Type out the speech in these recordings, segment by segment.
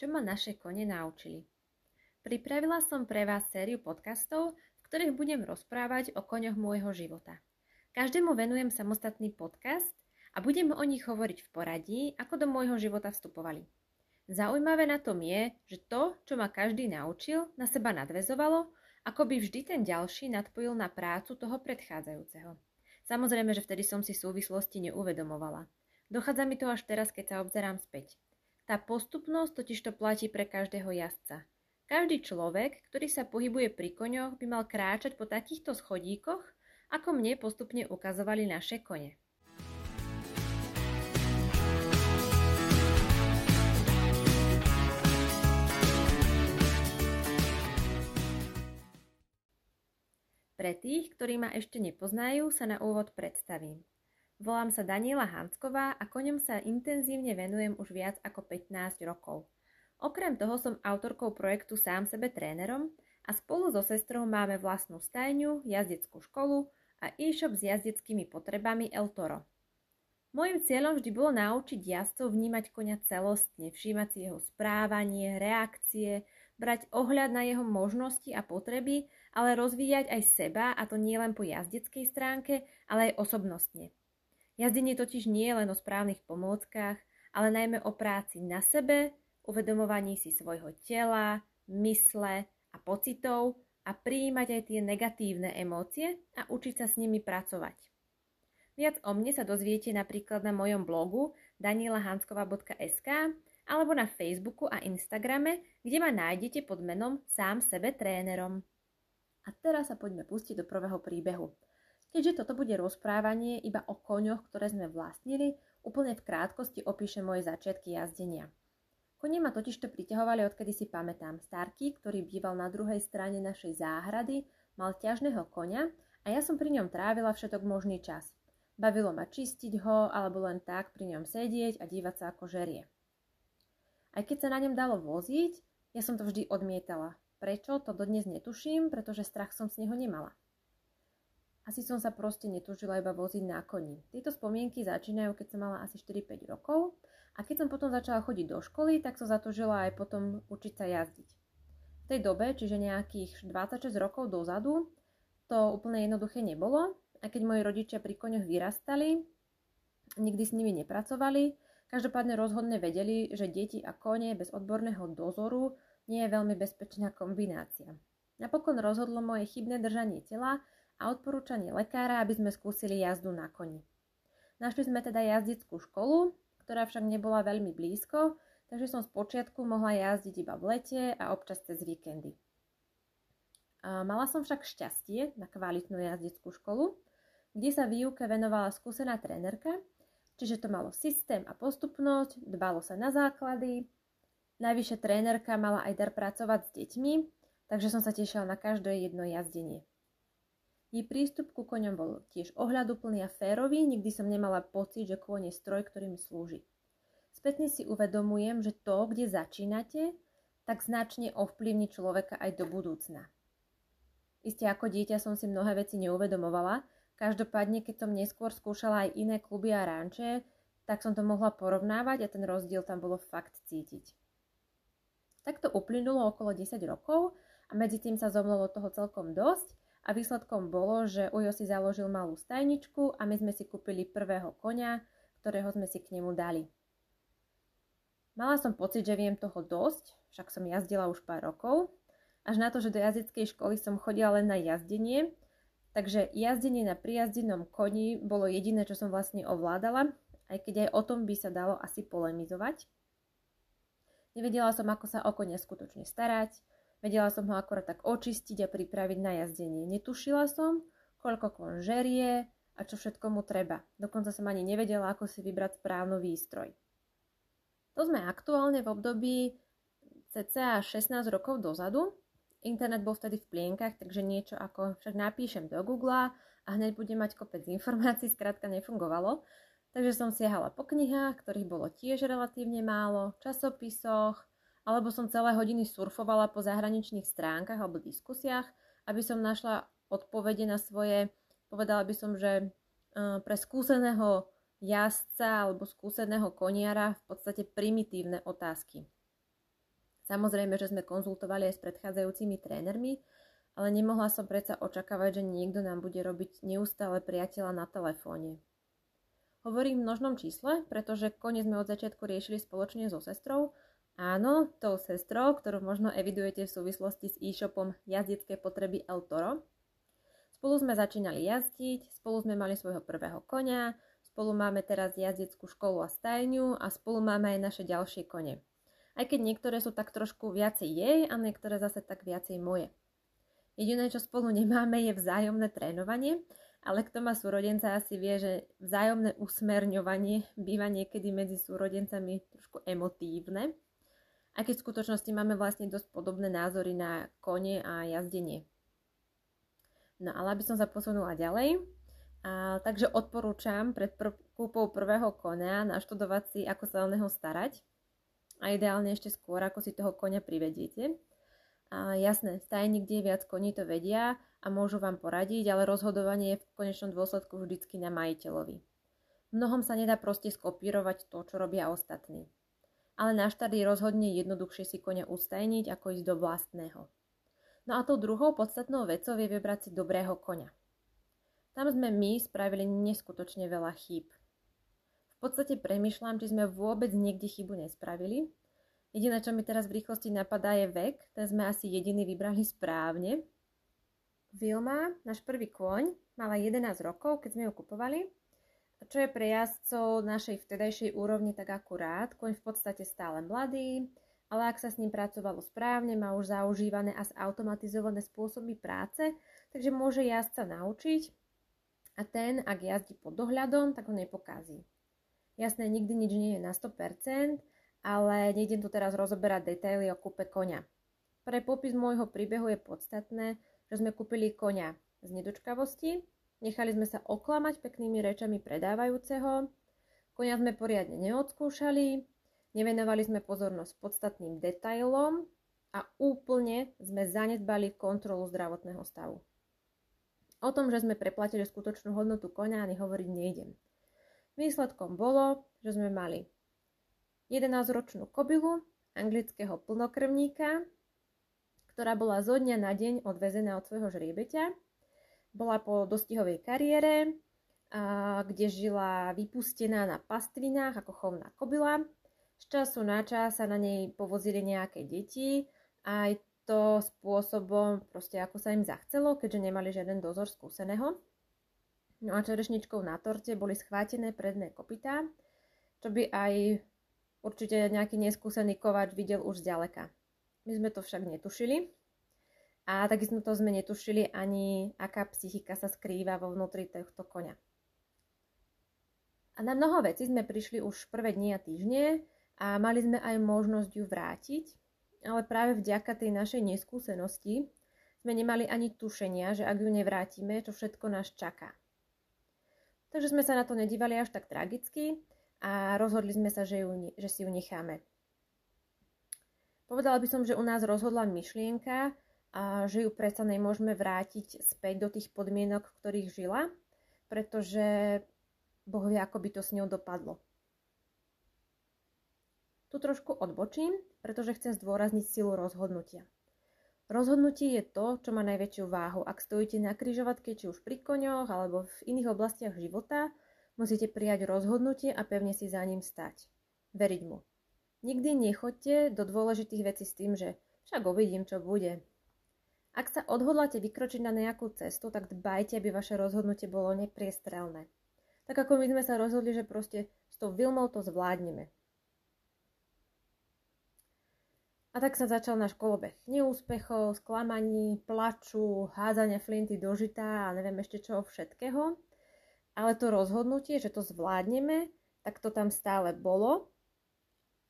čo ma naše kone naučili. Pripravila som pre vás sériu podcastov, v ktorých budem rozprávať o koňoch môjho života. Každému venujem samostatný podcast a budem o nich hovoriť v poradí, ako do môjho života vstupovali. Zaujímavé na tom je, že to, čo ma každý naučil, na seba nadvezovalo, ako by vždy ten ďalší nadpojil na prácu toho predchádzajúceho. Samozrejme, že vtedy som si súvislosti neuvedomovala. Dochádza mi to až teraz, keď sa obzerám späť. Tá postupnosť totiž to platí pre každého jazdca. Každý človek, ktorý sa pohybuje pri koňoch, by mal kráčať po takýchto schodíkoch, ako mne postupne ukazovali naše kone. Pre tých, ktorí ma ešte nepoznajú, sa na úvod predstavím. Volám sa Daniela Hansková a koňom sa intenzívne venujem už viac ako 15 rokov. Okrem toho som autorkou projektu Sám sebe trénerom a spolu so sestrou máme vlastnú stajňu, jazdeckú školu a e-shop s jazdeckými potrebami El Toro. Mojím cieľom vždy bolo naučiť jazdcov vnímať konia celostne, všímať si jeho správanie, reakcie, brať ohľad na jeho možnosti a potreby, ale rozvíjať aj seba, a to nie len po jazdeckej stránke, ale aj osobnostne. Jazdenie totiž nie je len o správnych pomôckach, ale najmä o práci na sebe, uvedomovaní si svojho tela, mysle a pocitov a prijímať aj tie negatívne emócie a učiť sa s nimi pracovať. Viac o mne sa dozviete napríklad na mojom blogu danielahanskova.sk alebo na Facebooku a Instagrame, kde ma nájdete pod menom Sám sebe trénerom. A teraz sa poďme pustiť do prvého príbehu. Keďže toto bude rozprávanie iba o koňoch, ktoré sme vlastnili, úplne v krátkosti opíšem moje začiatky jazdenia. Kone ma totižto priťahovali odkedy si pamätám. Starky, ktorý býval na druhej strane našej záhrady, mal ťažného koňa a ja som pri ňom trávila všetok možný čas. Bavilo ma čistiť ho alebo len tak pri ňom sedieť a dívať sa ako žerie. Aj keď sa na ňom dalo voziť, ja som to vždy odmietala. Prečo, to dodnes netuším, pretože strach som z neho nemala. Asi som sa proste netúžila iba voziť na koni. Tieto spomienky začínajú, keď som mala asi 4-5 rokov a keď som potom začala chodiť do školy, tak som zatúžila aj potom učiť sa jazdiť. V tej dobe, čiže nejakých 26 rokov dozadu, to úplne jednoduché nebolo a keď moji rodičia pri koňoch vyrastali, nikdy s nimi nepracovali, každopádne rozhodne vedeli, že deti a kone bez odborného dozoru nie je veľmi bezpečná kombinácia. Napokon rozhodlo moje chybné držanie tela, a odporúčanie lekára, aby sme skúsili jazdu na koni. Našli sme teda jazdickú školu, ktorá však nebola veľmi blízko, takže som spočiatku mohla jazdiť iba v lete a občas cez víkendy. Mala som však šťastie na kvalitnú jazdickú školu, kde sa výuke venovala skúsená trénerka, čiže to malo systém a postupnosť, dbalo sa na základy. Najvyššia trénerka mala aj dar pracovať s deťmi, takže som sa tešila na každé jedno jazdenie. Jej prístup ku koňom bol tiež ohľaduplný a férový, nikdy som nemala pocit, že kôň je stroj, ktorý mi slúži. Spätne si uvedomujem, že to, kde začínate, tak značne ovplyvní človeka aj do budúcna. Isté ako dieťa som si mnohé veci neuvedomovala, každopádne keď som neskôr skúšala aj iné kluby a ranče, tak som to mohla porovnávať a ten rozdiel tam bolo fakt cítiť. Takto uplynulo okolo 10 rokov a medzi tým sa zomlelo toho celkom dosť a výsledkom bolo, že Ujo si založil malú stajničku a my sme si kúpili prvého konia, ktorého sme si k nemu dali. Mala som pocit, že viem toho dosť, však som jazdila už pár rokov, až na to, že do jazdeckej školy som chodila len na jazdenie, takže jazdenie na prijazdenom koni bolo jediné, čo som vlastne ovládala, aj keď aj o tom by sa dalo asi polemizovať. Nevedela som, ako sa o konia skutočne starať, Vedela som ho akorát tak očistiť a pripraviť na jazdenie. Netušila som, koľko kon žerie a čo všetko mu treba. Dokonca som ani nevedela, ako si vybrať správnu výstroj. To sme aktuálne v období cca 16 rokov dozadu. Internet bol vtedy v plienkach, takže niečo ako však napíšem do Google a hneď budem mať kopec informácií, skrátka nefungovalo. Takže som siahala po knihách, ktorých bolo tiež relatívne málo, časopisoch, alebo som celé hodiny surfovala po zahraničných stránkach alebo diskusiách, aby som našla odpovede na svoje, povedala by som, že e, pre skúseného jazdca alebo skúseného koniara v podstate primitívne otázky. Samozrejme, že sme konzultovali aj s predchádzajúcimi trénermi, ale nemohla som predsa očakávať, že niekto nám bude robiť neustále priateľa na telefóne. Hovorím v množnom čísle, pretože koniec sme od začiatku riešili spoločne so sestrou. Áno, tou sestrou, ktorú možno evidujete v súvislosti s e-shopom jazdecké potreby El Toro. Spolu sme začínali jazdiť, spolu sme mali svojho prvého konia, spolu máme teraz jazdeckú školu a stajňu a spolu máme aj naše ďalšie kone. Aj keď niektoré sú tak trošku viacej jej a niektoré zase tak viacej moje. Jediné, čo spolu nemáme, je vzájomné trénovanie, ale kto má súrodenca asi vie, že vzájomné usmerňovanie býva niekedy medzi súrodencami trošku emotívne. A keď v skutočnosti máme vlastne dosť podobné názory na kone a jazdenie. No ale aby som sa posunula ďalej, a, takže odporúčam pred pr- kúpou prvého konia naštudovať si, ako sa o neho starať a ideálne ešte skôr, ako si toho konia privediete. A jasné, stajni, kde je viac koní, to vedia a môžu vám poradiť, ale rozhodovanie je v konečnom dôsledku vždycky na majiteľovi. Mnohom sa nedá proste skopírovať to, čo robia ostatní. Ale na štart je rozhodne jednoduchšie si konia ustajniť, ako ísť do vlastného. No a tou druhou podstatnou vecou je vybrať si dobrého konia. Tam sme my spravili neskutočne veľa chýb. V podstate premyšľam, či sme vôbec niekde chybu nespravili Jediné, čo mi teraz v rýchlosti napadá, je vek. Ten sme asi jediný vybrali správne. Vilma, náš prvý kôň, mala 11 rokov, keď sme ju kupovali. Čo je pre jazdcov našej vtedajšej úrovni tak akurát. Kôň v podstate stále mladý, ale ak sa s ním pracovalo správne, má už zaužívané a zautomatizované spôsoby práce, takže môže jazdca naučiť a ten, ak jazdí pod dohľadom, tak ho nepokazí. Jasné, nikdy nič nie je na 100%, ale nejdem tu teraz rozoberať detaily o kúpe konia. Pre popis môjho príbehu je podstatné, že sme kúpili konia z nedočkavosti, nechali sme sa oklamať peknými rečami predávajúceho, konia sme poriadne neodskúšali, nevenovali sme pozornosť podstatným detailom a úplne sme zanedbali kontrolu zdravotného stavu. O tom, že sme preplatili skutočnú hodnotu konia, ani hovoriť nejdem. Výsledkom bolo, že sme mali 11-ročnú kobylu anglického plnokrvníka, ktorá bola zo dňa na deň odvezená od svojho žriebeťa. Bola po dostihovej kariére, kde žila vypustená na pastvinách ako chovná kobyla. Z času na čas sa na nej povozili nejaké deti, aj to spôsobom, proste ako sa im zachcelo, keďže nemali žiaden dozor skúseného. No a čerešničkou na torte boli schvátené predné kopytá, čo by aj určite nejaký neskúsený kovač videl už zďaleka. My sme to však netušili. A takisto to sme netušili ani, aká psychika sa skrýva vo vnútri tohto konia. A na mnoho vecí sme prišli už prvé dni a týždne a mali sme aj možnosť ju vrátiť, ale práve vďaka tej našej neskúsenosti sme nemali ani tušenia, že ak ju nevrátime, čo všetko nás čaká. Takže sme sa na to nedívali až tak tragicky a rozhodli sme sa, že, ju, že si ju necháme. Povedala by som, že u nás rozhodla myšlienka, a že ju predsa nemôžeme vrátiť späť do tých podmienok, v ktorých žila, pretože Boh vie, ako by to s ňou dopadlo. Tu trošku odbočím, pretože chcem zdôrazniť silu rozhodnutia. Rozhodnutie je to, čo má najväčšiu váhu. Ak stojíte na kryžovatke, či už pri koňoch alebo v iných oblastiach života, Musíte prijať rozhodnutie a pevne si za ním stať. Veriť mu. Nikdy nechoďte do dôležitých vecí s tým, že však uvidím, čo bude. Ak sa odhodláte vykročiť na nejakú cestu, tak dbajte, aby vaše rozhodnutie bolo nepriestrelné. Tak ako my sme sa rozhodli, že proste s tou Vilmou to zvládneme. A tak sa začal náš kolobeh neúspechov, sklamaní, plaču, hádzania flinty do žita a neviem ešte čoho všetkého. Ale to rozhodnutie, že to zvládneme, tak to tam stále bolo.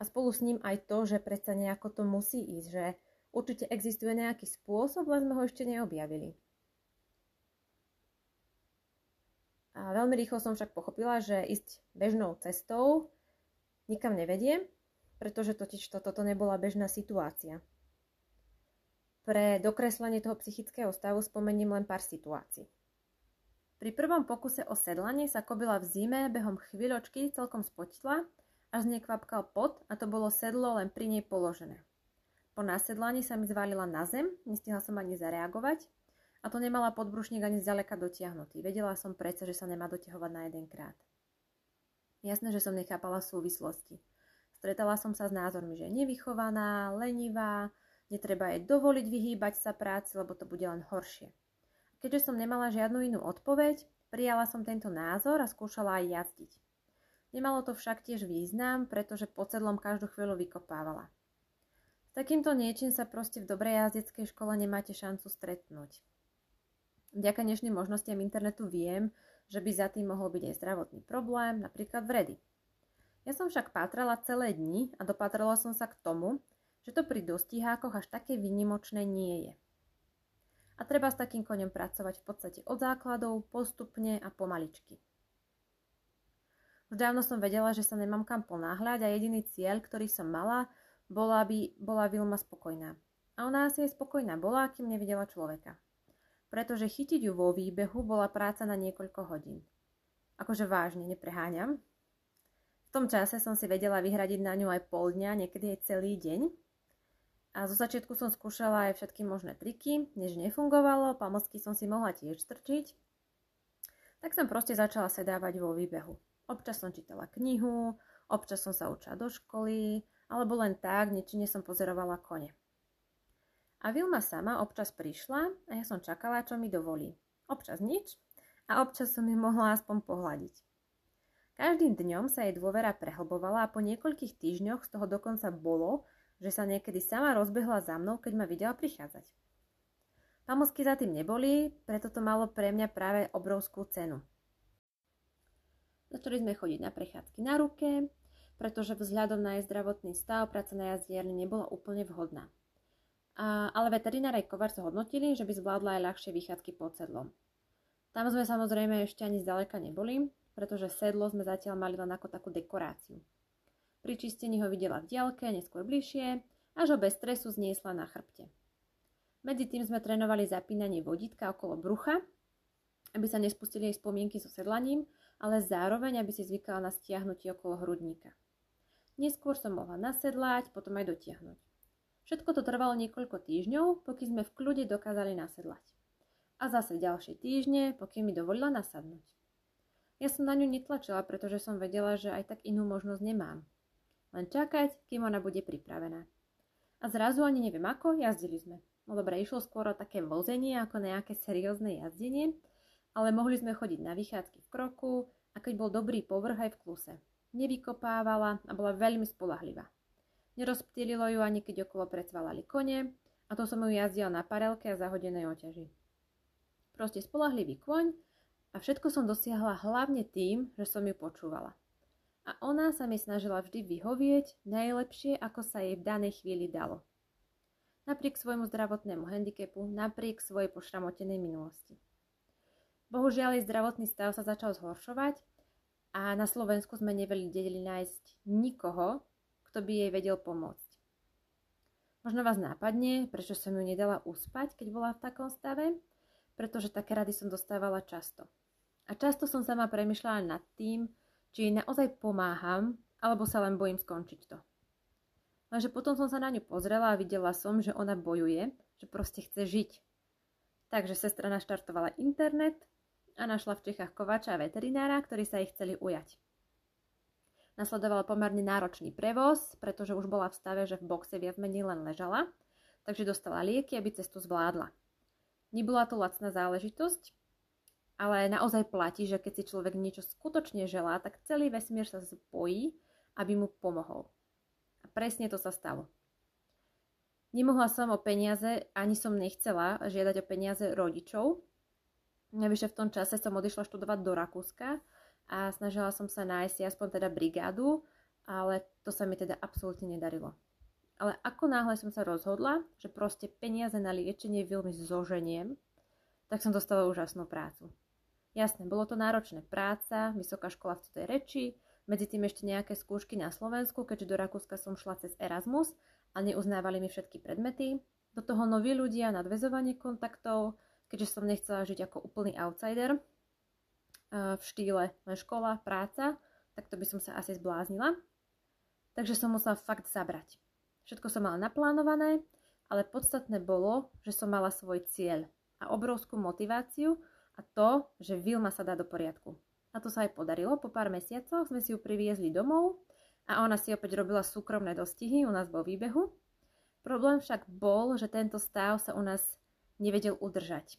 A spolu s ním aj to, že predsa nejako to musí ísť, že určite existuje nejaký spôsob, len sme ho ešte neobjavili. A veľmi rýchlo som však pochopila, že ísť bežnou cestou nikam nevedie, pretože totiž to, toto nebola bežná situácia. Pre dokreslenie toho psychického stavu spomeniem len pár situácií. Pri prvom pokuse o sedlanie sa kobila v zime behom chvíľočky celkom spotila, až z nej kvapkal pot a to bolo sedlo len pri nej položené. Po nasedlaní sa mi zvalila na zem, nestihla som ani zareagovať a to nemala podbrušník ani zďaleka dotiahnutý. Vedela som predsa, že sa nemá dotiahovať na jeden krát. Jasné, že som nechápala súvislosti. Stretala som sa s názormi, že je nevychovaná, lenivá, netreba jej dovoliť vyhýbať sa práci, lebo to bude len horšie. Keďže som nemala žiadnu inú odpoveď, prijala som tento názor a skúšala aj jazdiť. Nemalo to však tiež význam, pretože pod sedlom každú chvíľu vykopávala. Takýmto niečím sa proste v dobrej jazdeckej škole nemáte šancu stretnúť. Vďaka dnešným možnostiam internetu viem, že by za tým mohol byť aj zdravotný problém, napríklad vredy. Ja som však pátrala celé dni a dopatrala som sa k tomu, že to pri dostihákoch až také výnimočné nie je. A treba s takým koňom pracovať v podstate od základov, postupne a pomaličky. Už dávno som vedela, že sa nemám kam ponáhľať a jediný cieľ, ktorý som mala, bola by bola Vilma spokojná. A ona asi aj spokojná bola, kým nevidela človeka. Pretože chytiť ju vo výbehu bola práca na niekoľko hodín. Akože vážne, nepreháňam. V tom čase som si vedela vyhradiť na ňu aj pol dňa, niekedy aj celý deň. A zo začiatku som skúšala aj všetky možné triky, než nefungovalo, pamlsky som si mohla tiež strčiť. Tak som proste začala sedávať vo výbehu. Občas som čítala knihu, občas som sa učila do školy, alebo len tak, nečine som pozorovala kone. A Vilma sama občas prišla a ja som čakala, čo mi dovolí. Občas nič a občas som mi mohla aspoň pohľadiť. Každým dňom sa jej dôvera prehlbovala a po niekoľkých týždňoch z toho dokonca bolo, že sa niekedy sama rozbehla za mnou, keď ma videla prichádzať. Pamosky za tým neboli, preto to malo pre mňa práve obrovskú cenu. Začali sme chodiť na prechádzky na ruke, pretože vzhľadom na jej zdravotný stav práca na jazdierni nebola úplne vhodná. A, ale veterinár aj kovar sa hodnotili, že by zvládla aj ľahšie vychádzky pod sedlom. Tam sme samozrejme ešte ani zďaleka neboli, pretože sedlo sme zatiaľ mali len ako takú dekoráciu. Pri čistení ho videla v diaľke, neskôr bližšie, až ho bez stresu zniesla na chrbte. Medzi tým sme trénovali zapínanie vodítka okolo brucha, aby sa nespustili jej spomienky so sedlaním ale zároveň, aby si zvykala na stiahnutie okolo hrudníka. Neskôr som mohla nasedlať, potom aj dotiahnuť. Všetko to trvalo niekoľko týždňov, pokým sme v kľude dokázali nasedlať. A zase ďalšie týždne, pokým mi dovolila nasadnúť. Ja som na ňu netlačila, pretože som vedela, že aj tak inú možnosť nemám. Len čakať, kým ona bude pripravená. A zrazu ani neviem ako, jazdili sme. No dobre, išlo skôr o také vozenie ako nejaké seriózne jazdenie, ale mohli sme chodiť na vychádzky v kroku a keď bol dobrý povrch aj v kluse. Nevykopávala a bola veľmi spolahlivá. Nerozptýlilo ju ani keď okolo predsvalali kone a to som ju jazdila na parelke a zahodenej oťaži. Proste spolahlivý kôň a všetko som dosiahla hlavne tým, že som ju počúvala. A ona sa mi snažila vždy vyhovieť najlepšie, ako sa jej v danej chvíli dalo. Napriek svojmu zdravotnému handicapu, napriek svojej pošramotenej minulosti. Bohužiaľ jej zdravotný stav sa začal zhoršovať a na Slovensku sme nevedeli nájsť nikoho, kto by jej vedel pomôcť. Možno vás nápadne, prečo som ju nedala uspať, keď bola v takom stave, pretože také rady som dostávala často. A často som sama premyšľala nad tým, či jej naozaj pomáham, alebo sa len bojím skončiť to. Lenže potom som sa na ňu pozrela a videla som, že ona bojuje, že proste chce žiť. Takže sestra naštartovala internet, a našla v Čechách kovača a veterinára, ktorí sa ich chceli ujať. Nasledoval pomerne náročný prevoz, pretože už bola v stave, že v boxe viac menej len ležala, takže dostala lieky, aby cestu zvládla. Nebola to lacná záležitosť, ale naozaj platí, že keď si človek niečo skutočne želá, tak celý vesmír sa spojí, aby mu pomohol. A presne to sa stalo. Nemohla som o peniaze, ani som nechcela žiadať o peniaze rodičov, Navyše v tom čase som odišla študovať do Rakúska a snažila som sa nájsť aspoň teda brigádu, ale to sa mi teda absolútne nedarilo. Ale ako náhle som sa rozhodla, že proste peniaze na liečenie veľmi zoženiem, tak som dostala úžasnú prácu. Jasné, bolo to náročné práca, vysoká škola v cudzej reči, medzi tým ešte nejaké skúšky na Slovensku, keďže do Rakúska som šla cez Erasmus a neuznávali mi všetky predmety. Do toho noví ľudia, nadvezovanie kontaktov, keďže som nechcela žiť ako úplný outsider eh, v štýle len škola, práca, tak to by som sa asi zbláznila. Takže som musela fakt zabrať. Všetko som mala naplánované, ale podstatné bolo, že som mala svoj cieľ a obrovskú motiváciu a to, že Vilma sa dá do poriadku. A to sa aj podarilo. Po pár mesiacoch sme si ju priviezli domov a ona si opäť robila súkromné dostihy u nás vo výbehu. Problém však bol, že tento stav sa u nás nevedel udržať.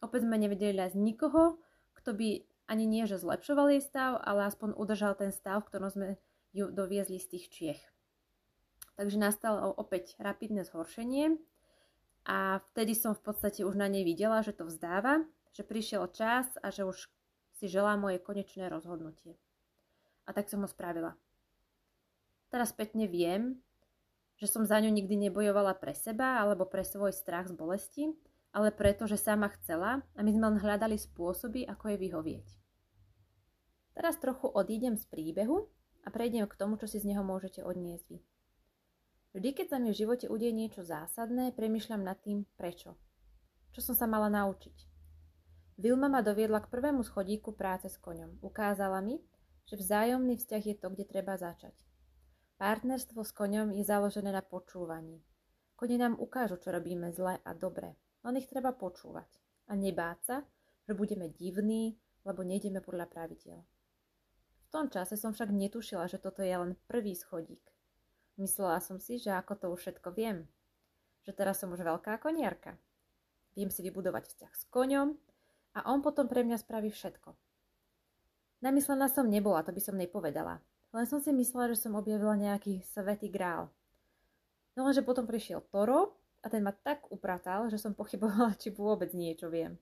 Opäť sme nevedeli nájsť nikoho, kto by ani nie, že zlepšoval jej stav, ale aspoň udržal ten stav, ktorom sme ju doviezli z tých Čiech. Takže nastalo opäť rapidné zhoršenie a vtedy som v podstate už na nej videla, že to vzdáva, že prišiel čas a že už si želá moje konečné rozhodnutie. A tak som ho spravila. Teraz spätne viem, že som za ňu nikdy nebojovala pre seba alebo pre svoj strach z bolesti, ale preto, že sama chcela a my sme len hľadali spôsoby, ako jej vyhovieť. Teraz trochu odídem z príbehu a prejdem k tomu, čo si z neho môžete odniesť vy. Vždy, keď sa mi v živote udie niečo zásadné, premyšľam nad tým, prečo. Čo som sa mala naučiť. Vilma ma doviedla k prvému schodíku práce s koňom. Ukázala mi, že vzájomný vzťah je to, kde treba začať. Partnerstvo s koňom je založené na počúvaní. Kone nám ukážu, čo robíme zle a dobre, len ich treba počúvať. A nebáť sa, že budeme divní, lebo nejdeme podľa pravidel. V tom čase som však netušila, že toto je len prvý schodík. Myslela som si, že ako to už všetko viem. Že teraz som už veľká koniarka. Viem si vybudovať vzťah s koňom, a on potom pre mňa spraví všetko. Namyslená som nebola, to by som nepovedala. Len som si myslela, že som objavila nejaký svetý grál. No lenže potom prišiel Toro a ten ma tak upratal, že som pochybovala, či vôbec niečo viem.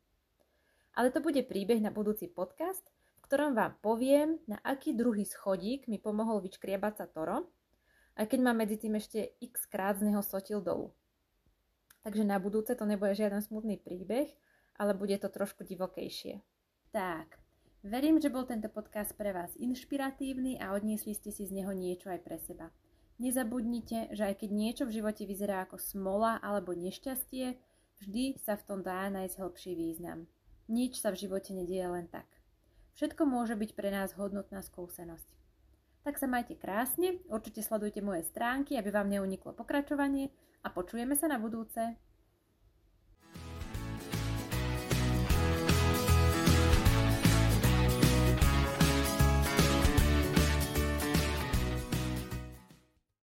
Ale to bude príbeh na budúci podcast, v ktorom vám poviem, na aký druhý schodík mi pomohol vyčkriebať sa Toro, aj keď ma medzi tým ešte x krát z neho sotil dolu. Takže na budúce to nebude žiaden smutný príbeh, ale bude to trošku divokejšie. Tak, verím, že bol tento podcast pre vás inšpiratívny a odniesli ste si z neho niečo aj pre seba. Nezabudnite, že aj keď niečo v živote vyzerá ako smola alebo nešťastie, vždy sa v tom dá nájsť hĺbší význam. Nič sa v živote nedieje len tak. Všetko môže byť pre nás hodnotná skúsenosť. Tak sa majte krásne, určite sledujte moje stránky, aby vám neuniklo pokračovanie a počujeme sa na budúce.